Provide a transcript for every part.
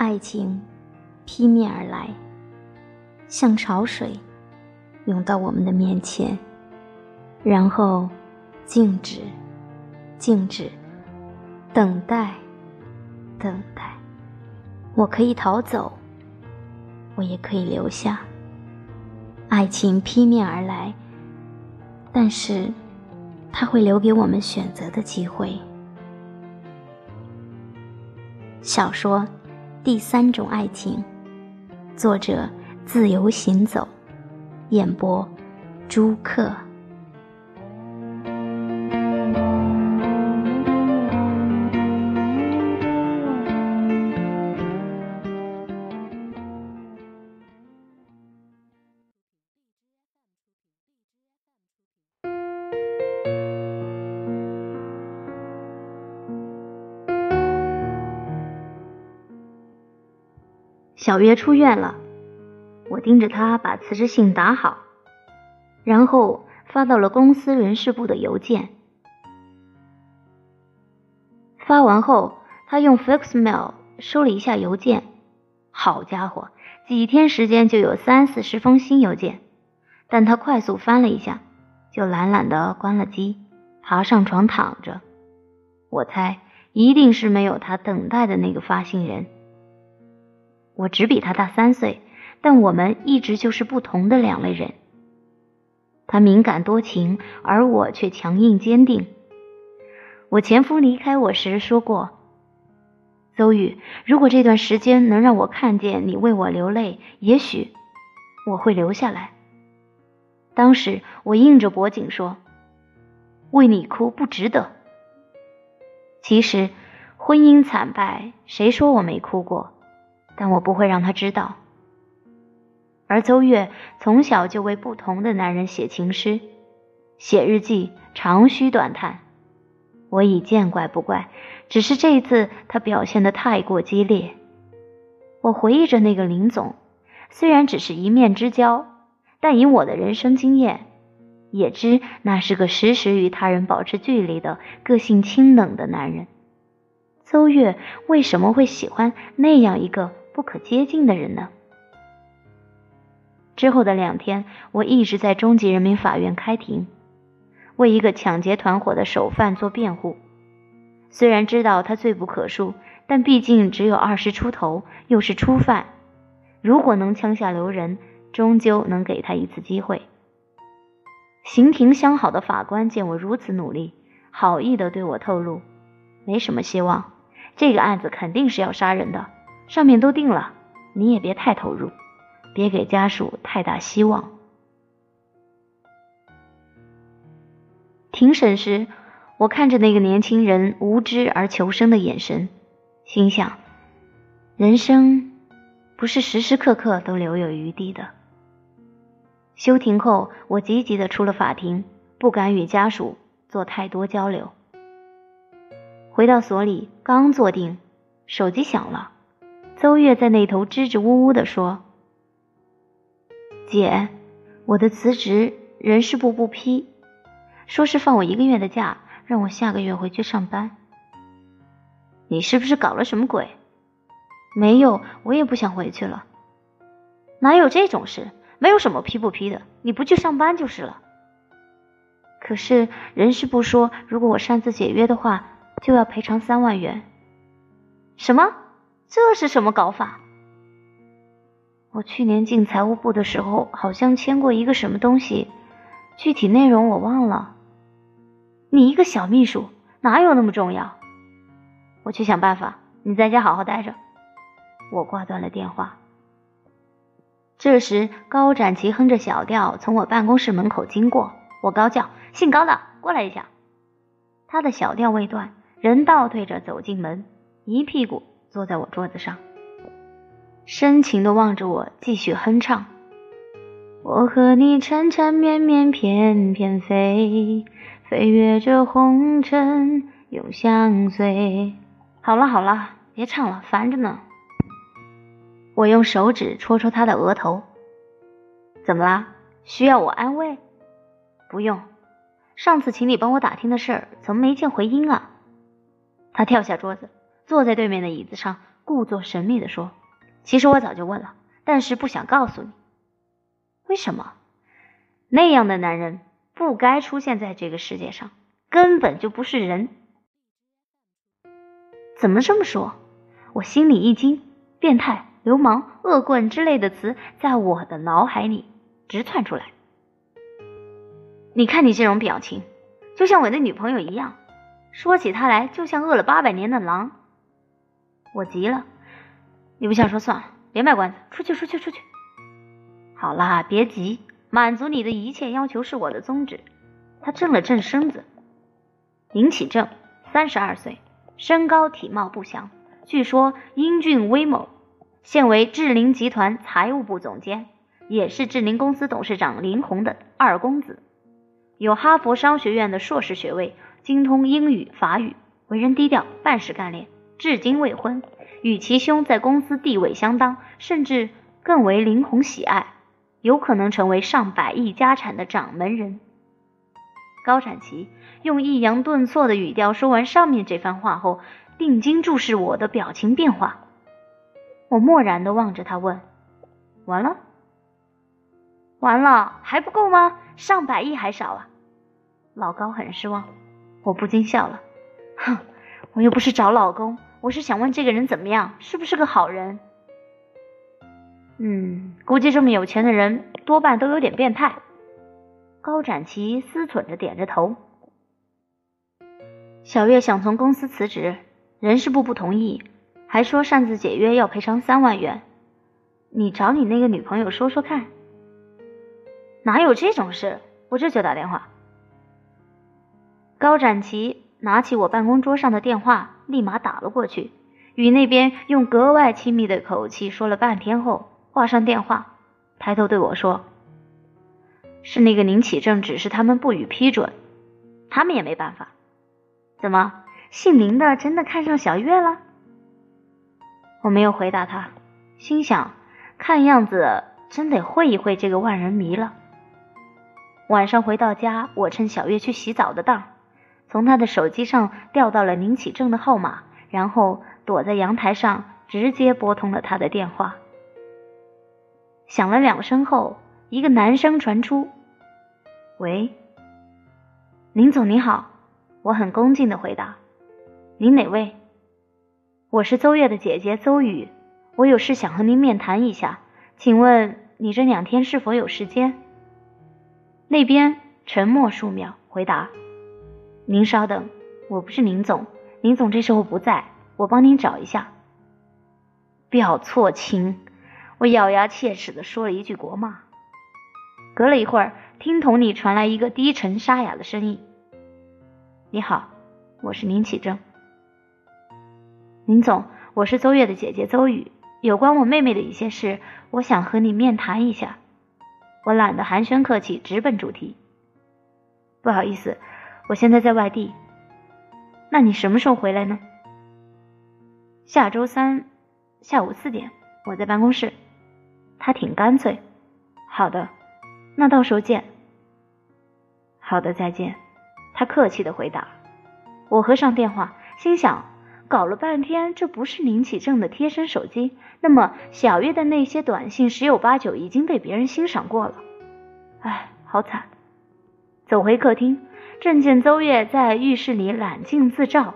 爱情劈面而来，像潮水涌到我们的面前，然后静止，静止，等待，等待。我可以逃走，我也可以留下。爱情劈面而来，但是它会留给我们选择的机会。小说。第三种爱情，作者自由行走，演播朱克。小月出院了，我盯着他把辞职信打好，然后发到了公司人事部的邮件。发完后，他用 Faxmail 收了一下邮件，好家伙，几天时间就有三四十封新邮件。但他快速翻了一下，就懒懒的关了机，爬上床躺着。我猜一定是没有他等待的那个发信人。我只比他大三岁，但我们一直就是不同的两类人。他敏感多情，而我却强硬坚定。我前夫离开我时说过：“邹宇，如果这段时间能让我看见你为我流泪，也许我会留下来。”当时我硬着脖颈说：“为你哭不值得。”其实婚姻惨败，谁说我没哭过？但我不会让他知道。而邹月从小就为不同的男人写情诗、写日记，长吁短叹。我已见怪不怪，只是这一次他表现的太过激烈。我回忆着那个林总，虽然只是一面之交，但以我的人生经验，也知那是个时时与他人保持距离的个性清冷的男人。邹月为什么会喜欢那样一个？不可接近的人呢？之后的两天，我一直在中级人民法院开庭，为一个抢劫团伙的首犯做辩护。虽然知道他罪不可恕，但毕竟只有二十出头，又是初犯，如果能枪下留人，终究能给他一次机会。刑庭相好的法官见我如此努力，好意的对我透露，没什么希望，这个案子肯定是要杀人的。上面都定了，你也别太投入，别给家属太大希望。庭审时，我看着那个年轻人无知而求生的眼神，心想：人生不是时时刻刻都留有余地的。休庭后，我急急的出了法庭，不敢与家属做太多交流。回到所里，刚坐定，手机响了。邹月在那头支支吾吾地说：“姐，我的辞职人事部不批，说是放我一个月的假，让我下个月回去上班。你是不是搞了什么鬼？没有，我也不想回去了。哪有这种事？没有什么批不批的，你不去上班就是了。可是人事部说，如果我擅自解约的话，就要赔偿三万元。什么？”这是什么搞法？我去年进财务部的时候，好像签过一个什么东西，具体内容我忘了。你一个小秘书，哪有那么重要？我去想办法，你在家好好待着。我挂断了电话。这时，高展奇哼着小调从我办公室门口经过，我高叫：“姓高的，过来一下。”他的小调未断，人倒退着走进门，一屁股。坐在我桌子上，深情的望着我，继续哼唱：“我和你缠缠绵绵，翩翩飞，飞越这红尘，永相随。”好了好了，别唱了，烦着呢。我用手指戳戳他的额头，怎么啦？需要我安慰？不用，上次请你帮我打听的事儿，怎么没见回音啊？他跳下桌子。坐在对面的椅子上，故作神秘地说：“其实我早就问了，但是不想告诉你。为什么？那样的男人不该出现在这个世界上，根本就不是人。怎么这么说？我心里一惊，变态、流氓、恶棍之类的词在我的脑海里直窜出来。你看你这种表情，就像我的女朋友一样，说起她来就像饿了八百年的狼。”我急了，你不想说算了，别卖关子，出去，出去，出去。好啦，别急，满足你的一切要求是我的宗旨。他正了正身子，林启正，三十二岁，身高体貌不详，据说英俊威猛，现为智林集团财务部总监，也是智林公司董事长林红的二公子，有哈佛商学院的硕士学位，精通英语、法语，为人低调，办事干练。至今未婚，与其兄在公司地位相当，甚至更为林红喜爱，有可能成为上百亿家产的掌门人。高展旗用抑扬顿挫的语调说完上面这番话后，定睛注视我的表情变化。我漠然的望着他问：“完了？完了还不够吗？上百亿还少啊？”老高很失望，我不禁笑了，哼，我又不是找老公。我是想问这个人怎么样，是不是个好人？嗯，估计这么有钱的人多半都有点变态。高展奇思忖着，点着头。小月想从公司辞职，人事部不同意，还说擅自解约要赔偿三万元。你找你那个女朋友说说看。哪有这种事？我这就打电话。高展奇拿起我办公桌上的电话。立马打了过去，与那边用格外亲密的口气说了半天后，挂上电话，抬头对我说：“是那个宁启正指示他们不予批准，他们也没办法。怎么，姓林的真的看上小月了？”我没有回答他，心想，看样子真得会一会这个万人迷了。晚上回到家，我趁小月去洗澡的当。从他的手机上调到了宁启正的号码，然后躲在阳台上，直接拨通了他的电话。响了两声后，一个男声传出：“喂，林总您好。”我很恭敬的回答：“您哪位？”“我是邹月的姐姐邹雨，我有事想和您面谈一下，请问你这两天是否有时间？”那边沉默数秒，回答。您稍等，我不是林总，林总这时候不在，我帮您找一下。表错情，我咬牙切齿的说了一句国骂。隔了一会儿，听筒里传来一个低沉沙哑的声音：“你好，我是林启正。林总，我是邹月的姐姐邹雨，有关我妹妹的一些事，我想和你面谈一下。我懒得寒暄客气，直奔主题。不好意思。”我现在在外地，那你什么时候回来呢？下周三下午四点，我在办公室。他挺干脆。好的，那到时候见。好的，再见。他客气的回答。我合上电话，心想：搞了半天，这不是林启正的贴身手机，那么小月的那些短信十有八九已经被别人欣赏过了。唉，好惨。走回客厅。正见邹月在浴室里揽镜自照，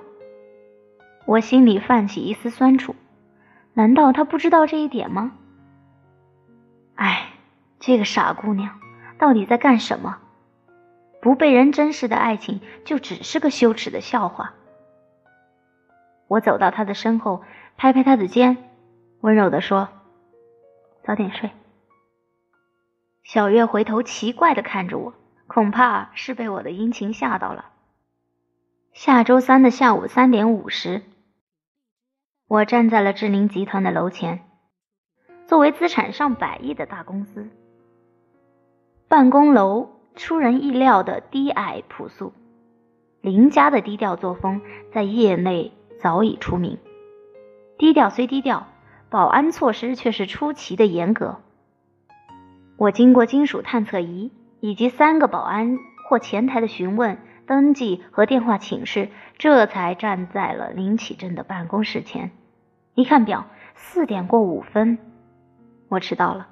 我心里泛起一丝酸楚。难道他不知道这一点吗？哎，这个傻姑娘到底在干什么？不被人珍视的爱情就只是个羞耻的笑话。我走到他的身后，拍拍他的肩，温柔地说：“早点睡。”小月回头奇怪地看着我。恐怕是被我的殷勤吓到了。下周三的下午三点五十，我站在了志林集团的楼前。作为资产上百亿的大公司，办公楼出人意料的低矮朴素。林家的低调作风在业内早已出名。低调虽低调，保安措施却是出奇的严格。我经过金属探测仪。以及三个保安或前台的询问、登记和电话请示，这才站在了林启正的办公室前。一看表，四点过五分，我迟到了。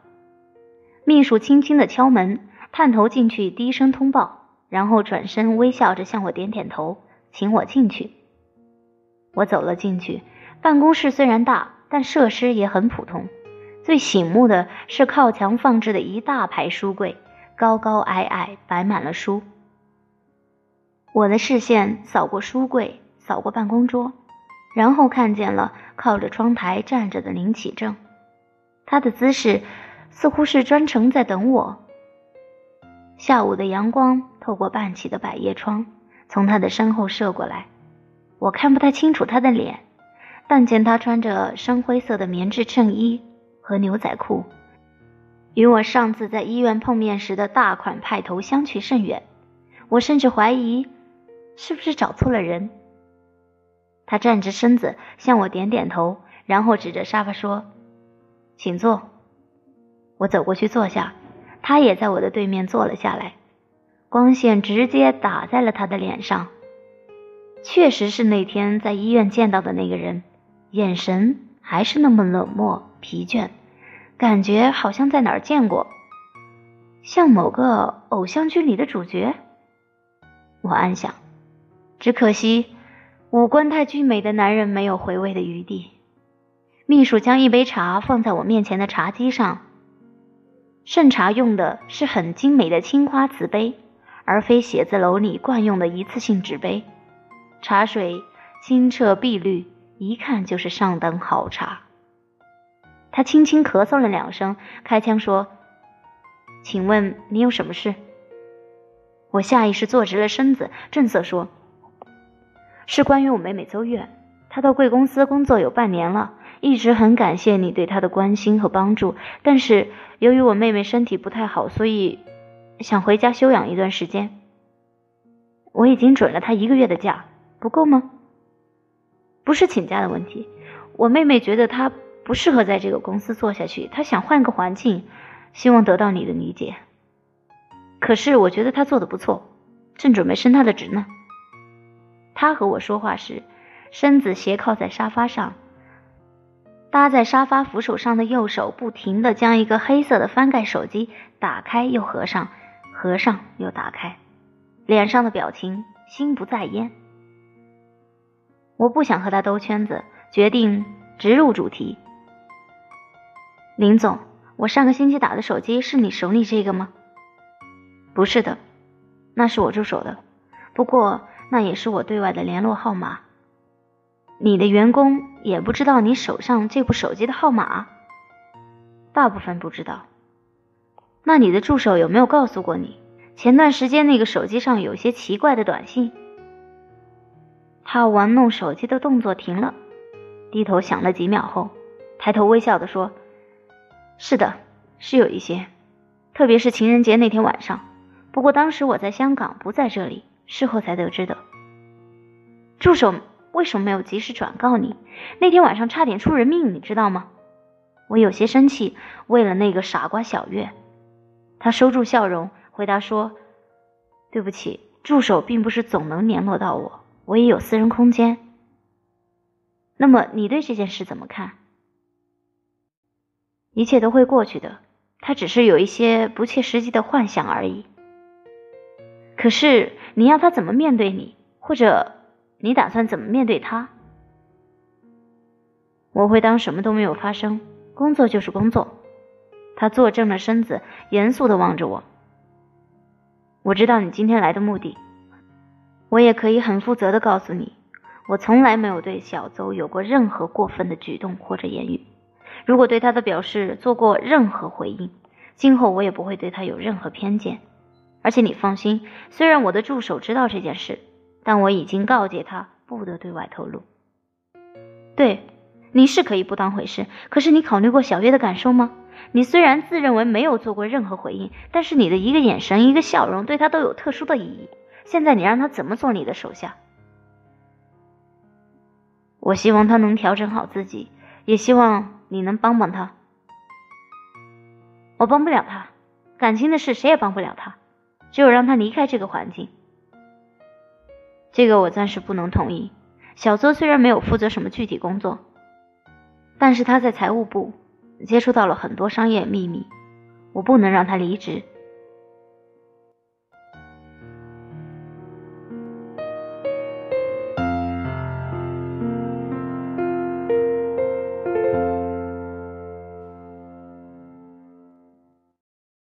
秘书轻轻的敲门，探头进去，低声通报，然后转身微笑着向我点点头，请我进去。我走了进去，办公室虽然大，但设施也很普通。最醒目的是靠墙放置的一大排书柜，高高矮矮，摆满了书。我的视线扫过书柜，扫过办公桌，然后看见了靠着窗台站着的林启正，他的姿势似乎是专程在等我。下午的阳光透过半起的百叶窗，从他的身后射过来，我看不太清楚他的脸，但见他穿着深灰色的棉质衬衣。和牛仔裤，与我上次在医院碰面时的大款派头相去甚远。我甚至怀疑，是不是找错了人。他站直身子向我点点头，然后指着沙发说：“请坐。”我走过去坐下，他也在我的对面坐了下来。光线直接打在了他的脸上，确实是那天在医院见到的那个人，眼神还是那么冷漠。疲倦，感觉好像在哪儿见过，像某个偶像剧里的主角。我暗想，只可惜五官太俊美的男人没有回味的余地。秘书将一杯茶放在我面前的茶几上，盛茶用的是很精美的青花瓷杯，而非写字楼里惯用的一次性纸杯。茶水清澈碧绿，一看就是上等好茶。他轻轻咳嗽了两声，开腔说：“请问你有什么事？”我下意识坐直了身子，正色说：“是关于我妹妹邹月，她到贵公司工作有半年了，一直很感谢你对她的关心和帮助。但是由于我妹妹身体不太好，所以想回家休养一段时间。我已经准了她一个月的假，不够吗？不是请假的问题，我妹妹觉得她……”不适合在这个公司做下去，他想换个环境，希望得到你的理解。可是我觉得他做的不错，正准备升他的职呢。他和我说话时，身子斜靠在沙发上，搭在沙发扶手上的右手不停地将一个黑色的翻盖手机打开又合上，合上又打开，脸上的表情心不在焉。我不想和他兜圈子，决定直入主题。林总，我上个星期打的手机是你手里这个吗？不是的，那是我助手的，不过那也是我对外的联络号码。你的员工也不知道你手上这部手机的号码？大部分不知道。那你的助手有没有告诉过你，前段时间那个手机上有些奇怪的短信？他玩弄手机的动作停了，低头想了几秒后，抬头微笑的说。是的，是有一些，特别是情人节那天晚上。不过当时我在香港，不在这里，事后才得知的。助手为什么没有及时转告你？那天晚上差点出人命，你知道吗？我有些生气，为了那个傻瓜小月。他收住笑容，回答说：“对不起，助手并不是总能联络到我，我也有私人空间。”那么你对这件事怎么看？一切都会过去的，他只是有一些不切实际的幻想而已。可是你要他怎么面对你，或者你打算怎么面对他？我会当什么都没有发生，工作就是工作。他坐正了身子，严肃的望着我。我知道你今天来的目的，我也可以很负责的告诉你，我从来没有对小邹有过任何过分的举动或者言语。如果对他的表示做过任何回应，今后我也不会对他有任何偏见。而且你放心，虽然我的助手知道这件事，但我已经告诫他不得对外透露。对，你是可以不当回事，可是你考虑过小月的感受吗？你虽然自认为没有做过任何回应，但是你的一个眼神、一个笑容，对他都有特殊的意义。现在你让他怎么做你的手下？我希望他能调整好自己，也希望。你能帮帮他？我帮不了他，感情的事谁也帮不了他，只有让他离开这个环境。这个我暂时不能同意。小邹虽然没有负责什么具体工作，但是他在财务部接触到了很多商业秘密，我不能让他离职。